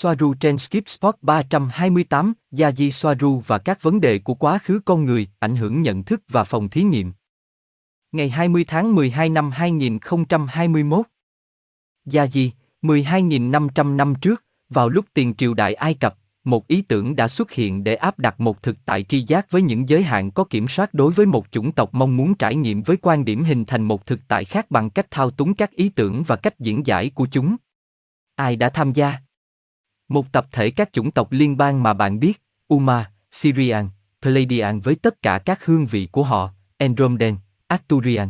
Soaru trên Skip Spot 328, Yaji Soaru và các vấn đề của quá khứ con người, ảnh hưởng nhận thức và phòng thí nghiệm. Ngày 20 tháng 12 năm 2021 Yaji, 12.500 năm trước, vào lúc tiền triều đại Ai Cập, một ý tưởng đã xuất hiện để áp đặt một thực tại tri giác với những giới hạn có kiểm soát đối với một chủng tộc mong muốn trải nghiệm với quan điểm hình thành một thực tại khác bằng cách thao túng các ý tưởng và cách diễn giải của chúng. Ai đã tham gia? Một tập thể các chủng tộc liên bang mà bạn biết, Uma, Syrian, Pleiadian với tất cả các hương vị của họ, Andromedan, Arturian.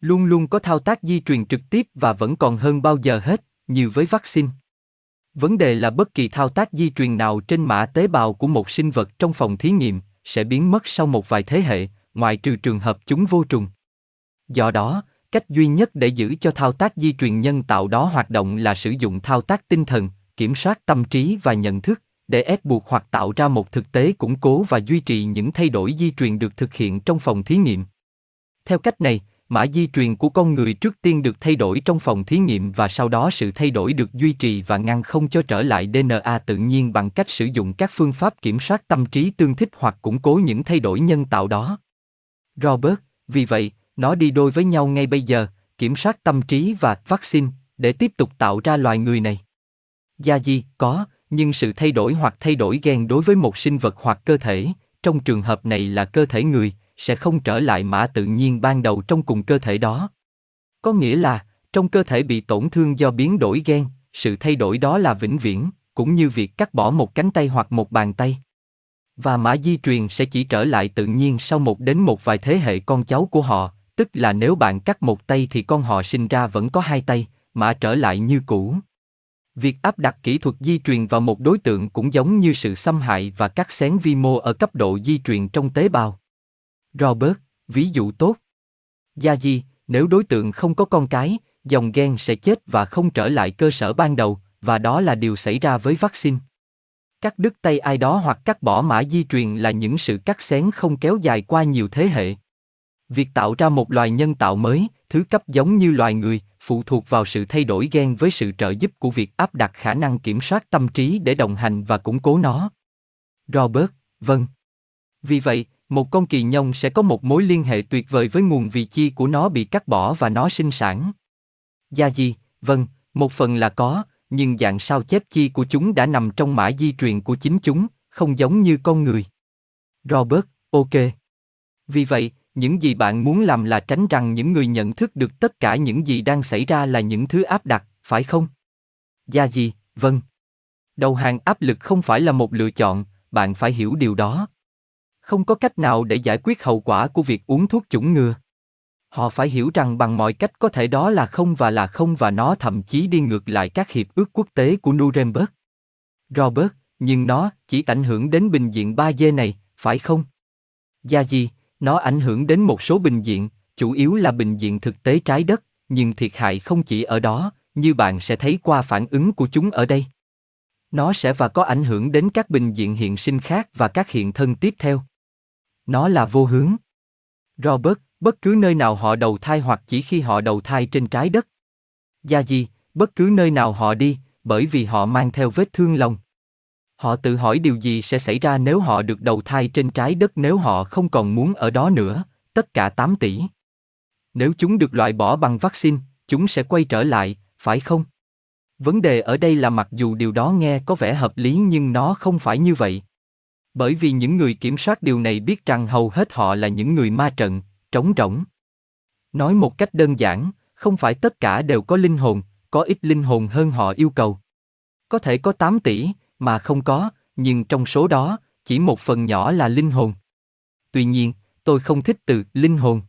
Luôn luôn có thao tác di truyền trực tiếp và vẫn còn hơn bao giờ hết, như với vaccine. Vấn đề là bất kỳ thao tác di truyền nào trên mã tế bào của một sinh vật trong phòng thí nghiệm sẽ biến mất sau một vài thế hệ, ngoại trừ trường hợp chúng vô trùng. Do đó, cách duy nhất để giữ cho thao tác di truyền nhân tạo đó hoạt động là sử dụng thao tác tinh thần, kiểm soát tâm trí và nhận thức, để ép buộc hoặc tạo ra một thực tế củng cố và duy trì những thay đổi di truyền được thực hiện trong phòng thí nghiệm. Theo cách này, mã di truyền của con người trước tiên được thay đổi trong phòng thí nghiệm và sau đó sự thay đổi được duy trì và ngăn không cho trở lại DNA tự nhiên bằng cách sử dụng các phương pháp kiểm soát tâm trí tương thích hoặc củng cố những thay đổi nhân tạo đó. Robert, vì vậy, nó đi đôi với nhau ngay bây giờ, kiểm soát tâm trí và vaccine, để tiếp tục tạo ra loài người này. Gia di, có, nhưng sự thay đổi hoặc thay đổi gen đối với một sinh vật hoặc cơ thể, trong trường hợp này là cơ thể người, sẽ không trở lại mã tự nhiên ban đầu trong cùng cơ thể đó. Có nghĩa là, trong cơ thể bị tổn thương do biến đổi gen, sự thay đổi đó là vĩnh viễn, cũng như việc cắt bỏ một cánh tay hoặc một bàn tay. Và mã di truyền sẽ chỉ trở lại tự nhiên sau một đến một vài thế hệ con cháu của họ, tức là nếu bạn cắt một tay thì con họ sinh ra vẫn có hai tay, mã trở lại như cũ. Việc áp đặt kỹ thuật di truyền vào một đối tượng cũng giống như sự xâm hại và cắt xén vi mô ở cấp độ di truyền trong tế bào. Robert, ví dụ tốt. Gia di, nếu đối tượng không có con cái, dòng gen sẽ chết và không trở lại cơ sở ban đầu, và đó là điều xảy ra với vaccine. Cắt đứt tay ai đó hoặc cắt bỏ mã di truyền là những sự cắt xén không kéo dài qua nhiều thế hệ. Việc tạo ra một loài nhân tạo mới, thứ cấp giống như loài người, phụ thuộc vào sự thay đổi gen với sự trợ giúp của việc áp đặt khả năng kiểm soát tâm trí để đồng hành và củng cố nó. Robert, vâng. Vì vậy, một con kỳ nhông sẽ có một mối liên hệ tuyệt vời với nguồn vị chi của nó bị cắt bỏ và nó sinh sản. Gia gì, vâng, một phần là có, nhưng dạng sao chép chi của chúng đã nằm trong mã di truyền của chính chúng, không giống như con người. Robert, ok. Vì vậy, những gì bạn muốn làm là tránh rằng những người nhận thức được tất cả những gì đang xảy ra là những thứ áp đặt, phải không? Gia gì, vâng. Đầu hàng áp lực không phải là một lựa chọn, bạn phải hiểu điều đó. Không có cách nào để giải quyết hậu quả của việc uống thuốc chủng ngừa. Họ phải hiểu rằng bằng mọi cách có thể đó là không và là không và nó thậm chí đi ngược lại các hiệp ước quốc tế của Nuremberg. Robert, nhưng nó chỉ ảnh hưởng đến bình diện 3D này, phải không? Gia gì, nó ảnh hưởng đến một số bình diện, chủ yếu là bình diện thực tế trái đất, nhưng thiệt hại không chỉ ở đó, như bạn sẽ thấy qua phản ứng của chúng ở đây. Nó sẽ và có ảnh hưởng đến các bình diện hiện sinh khác và các hiện thân tiếp theo. Nó là vô hướng. Robert, bất cứ nơi nào họ đầu thai hoặc chỉ khi họ đầu thai trên trái đất. Gia gì, bất cứ nơi nào họ đi, bởi vì họ mang theo vết thương lòng. Họ tự hỏi điều gì sẽ xảy ra nếu họ được đầu thai trên trái đất nếu họ không còn muốn ở đó nữa, tất cả 8 tỷ. Nếu chúng được loại bỏ bằng vaccine, chúng sẽ quay trở lại, phải không? Vấn đề ở đây là mặc dù điều đó nghe có vẻ hợp lý nhưng nó không phải như vậy. Bởi vì những người kiểm soát điều này biết rằng hầu hết họ là những người ma trận, trống rỗng. Nói một cách đơn giản, không phải tất cả đều có linh hồn, có ít linh hồn hơn họ yêu cầu. Có thể có 8 tỷ, mà không có, nhưng trong số đó, chỉ một phần nhỏ là linh hồn. Tuy nhiên, tôi không thích từ linh hồn.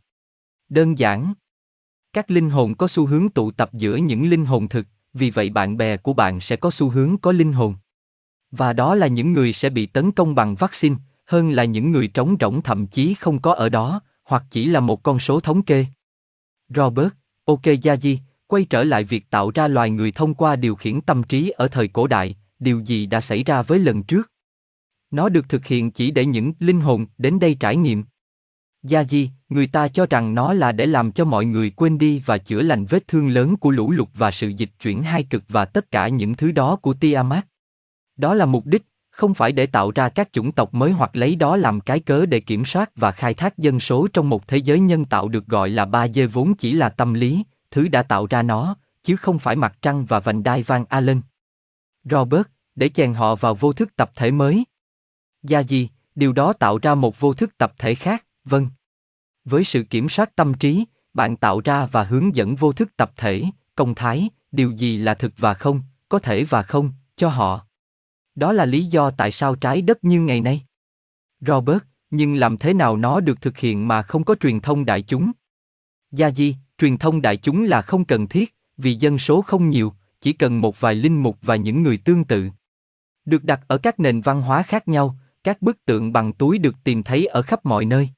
Đơn giản. Các linh hồn có xu hướng tụ tập giữa những linh hồn thực, vì vậy bạn bè của bạn sẽ có xu hướng có linh hồn. Và đó là những người sẽ bị tấn công bằng vaccine, hơn là những người trống rỗng thậm chí không có ở đó, hoặc chỉ là một con số thống kê. Robert, Okeyaji, quay trở lại việc tạo ra loài người thông qua điều khiển tâm trí ở thời cổ đại, điều gì đã xảy ra với lần trước? Nó được thực hiện chỉ để những linh hồn đến đây trải nghiệm. Gia di, người ta cho rằng nó là để làm cho mọi người quên đi và chữa lành vết thương lớn của lũ lụt và sự dịch chuyển hai cực và tất cả những thứ đó của Tiamat. Đó là mục đích, không phải để tạo ra các chủng tộc mới hoặc lấy đó làm cái cớ để kiểm soát và khai thác dân số trong một thế giới nhân tạo được gọi là ba d vốn chỉ là tâm lý, thứ đã tạo ra nó, chứ không phải mặt trăng và vành đai Van Allen. Robert, để chèn họ vào vô thức tập thể mới. Gia gì, điều đó tạo ra một vô thức tập thể khác, vâng. Với sự kiểm soát tâm trí, bạn tạo ra và hướng dẫn vô thức tập thể, công thái, điều gì là thực và không, có thể và không, cho họ. Đó là lý do tại sao trái đất như ngày nay. Robert, nhưng làm thế nào nó được thực hiện mà không có truyền thông đại chúng? Gia di, truyền thông đại chúng là không cần thiết, vì dân số không nhiều, chỉ cần một vài linh mục và những người tương tự. Được đặt ở các nền văn hóa khác nhau, các bức tượng bằng túi được tìm thấy ở khắp mọi nơi.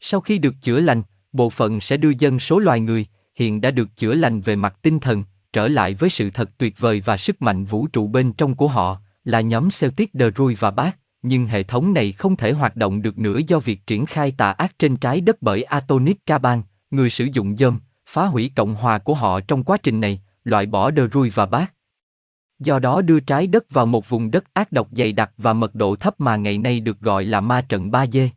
Sau khi được chữa lành, bộ phận sẽ đưa dân số loài người, hiện đã được chữa lành về mặt tinh thần, trở lại với sự thật tuyệt vời và sức mạnh vũ trụ bên trong của họ, là nhóm Celtic De Rui và Bác, nhưng hệ thống này không thể hoạt động được nữa do việc triển khai tà ác trên trái đất bởi Atonic Caban, người sử dụng dơm, phá hủy cộng hòa của họ trong quá trình này, loại bỏ đờ ruồi và Bác. Do đó đưa trái đất vào một vùng đất ác độc dày đặc và mật độ thấp mà ngày nay được gọi là ma trận 3D.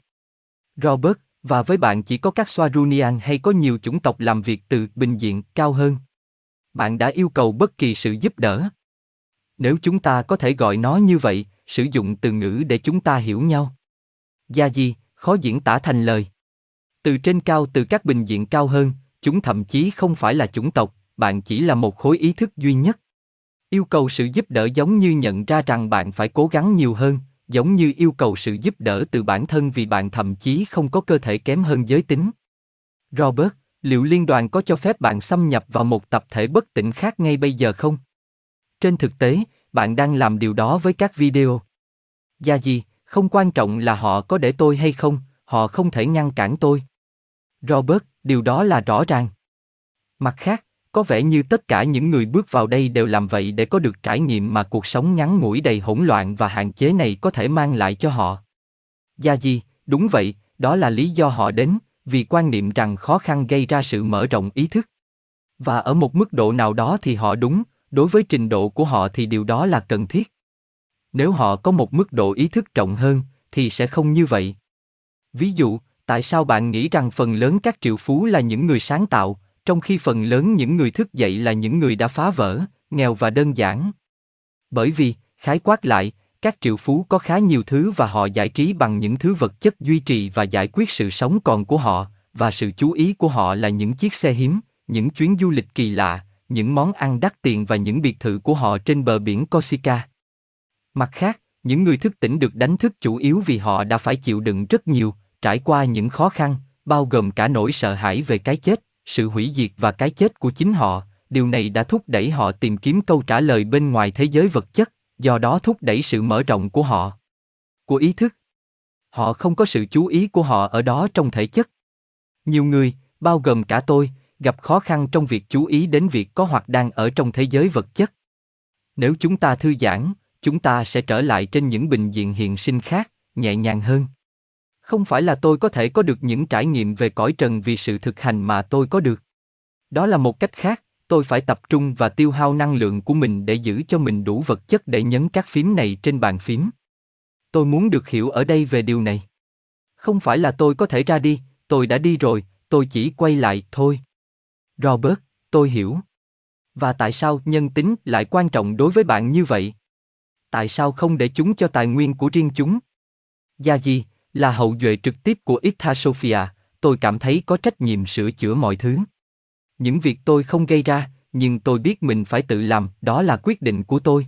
Robert, và với bạn chỉ có các Swarunian hay có nhiều chủng tộc làm việc từ bình diện cao hơn? Bạn đã yêu cầu bất kỳ sự giúp đỡ. Nếu chúng ta có thể gọi nó như vậy, sử dụng từ ngữ để chúng ta hiểu nhau. Gia gì, khó diễn tả thành lời. Từ trên cao từ các bình diện cao hơn, chúng thậm chí không phải là chủng tộc, bạn chỉ là một khối ý thức duy nhất. Yêu cầu sự giúp đỡ giống như nhận ra rằng bạn phải cố gắng nhiều hơn, giống như yêu cầu sự giúp đỡ từ bản thân vì bạn thậm chí không có cơ thể kém hơn giới tính. Robert, liệu liên đoàn có cho phép bạn xâm nhập vào một tập thể bất tỉnh khác ngay bây giờ không? Trên thực tế, bạn đang làm điều đó với các video. Gia gì, không quan trọng là họ có để tôi hay không, họ không thể ngăn cản tôi. Robert, điều đó là rõ ràng. Mặt khác, có vẻ như tất cả những người bước vào đây đều làm vậy để có được trải nghiệm mà cuộc sống ngắn ngủi đầy hỗn loạn và hạn chế này có thể mang lại cho họ. Gia di, đúng vậy, đó là lý do họ đến, vì quan niệm rằng khó khăn gây ra sự mở rộng ý thức. Và ở một mức độ nào đó thì họ đúng, đối với trình độ của họ thì điều đó là cần thiết. Nếu họ có một mức độ ý thức rộng hơn, thì sẽ không như vậy. Ví dụ, tại sao bạn nghĩ rằng phần lớn các triệu phú là những người sáng tạo, trong khi phần lớn những người thức dậy là những người đã phá vỡ, nghèo và đơn giản. Bởi vì, khái quát lại, các triệu phú có khá nhiều thứ và họ giải trí bằng những thứ vật chất duy trì và giải quyết sự sống còn của họ, và sự chú ý của họ là những chiếc xe hiếm, những chuyến du lịch kỳ lạ, những món ăn đắt tiền và những biệt thự của họ trên bờ biển Corsica. Mặt khác, những người thức tỉnh được đánh thức chủ yếu vì họ đã phải chịu đựng rất nhiều, trải qua những khó khăn, bao gồm cả nỗi sợ hãi về cái chết, sự hủy diệt và cái chết của chính họ, điều này đã thúc đẩy họ tìm kiếm câu trả lời bên ngoài thế giới vật chất, do đó thúc đẩy sự mở rộng của họ. Của ý thức. Họ không có sự chú ý của họ ở đó trong thể chất. Nhiều người, bao gồm cả tôi, gặp khó khăn trong việc chú ý đến việc có hoặc đang ở trong thế giới vật chất. Nếu chúng ta thư giãn, chúng ta sẽ trở lại trên những bình diện hiện sinh khác, nhẹ nhàng hơn. Không phải là tôi có thể có được những trải nghiệm về cõi trần vì sự thực hành mà tôi có được. Đó là một cách khác, tôi phải tập trung và tiêu hao năng lượng của mình để giữ cho mình đủ vật chất để nhấn các phím này trên bàn phím. Tôi muốn được hiểu ở đây về điều này. Không phải là tôi có thể ra đi, tôi đã đi rồi, tôi chỉ quay lại thôi. Robert, tôi hiểu. Và tại sao nhân tính lại quan trọng đối với bạn như vậy? Tại sao không để chúng cho tài nguyên của riêng chúng? Gia gì, là hậu duệ trực tiếp của Itha Sophia, tôi cảm thấy có trách nhiệm sửa chữa mọi thứ. Những việc tôi không gây ra, nhưng tôi biết mình phải tự làm, đó là quyết định của tôi.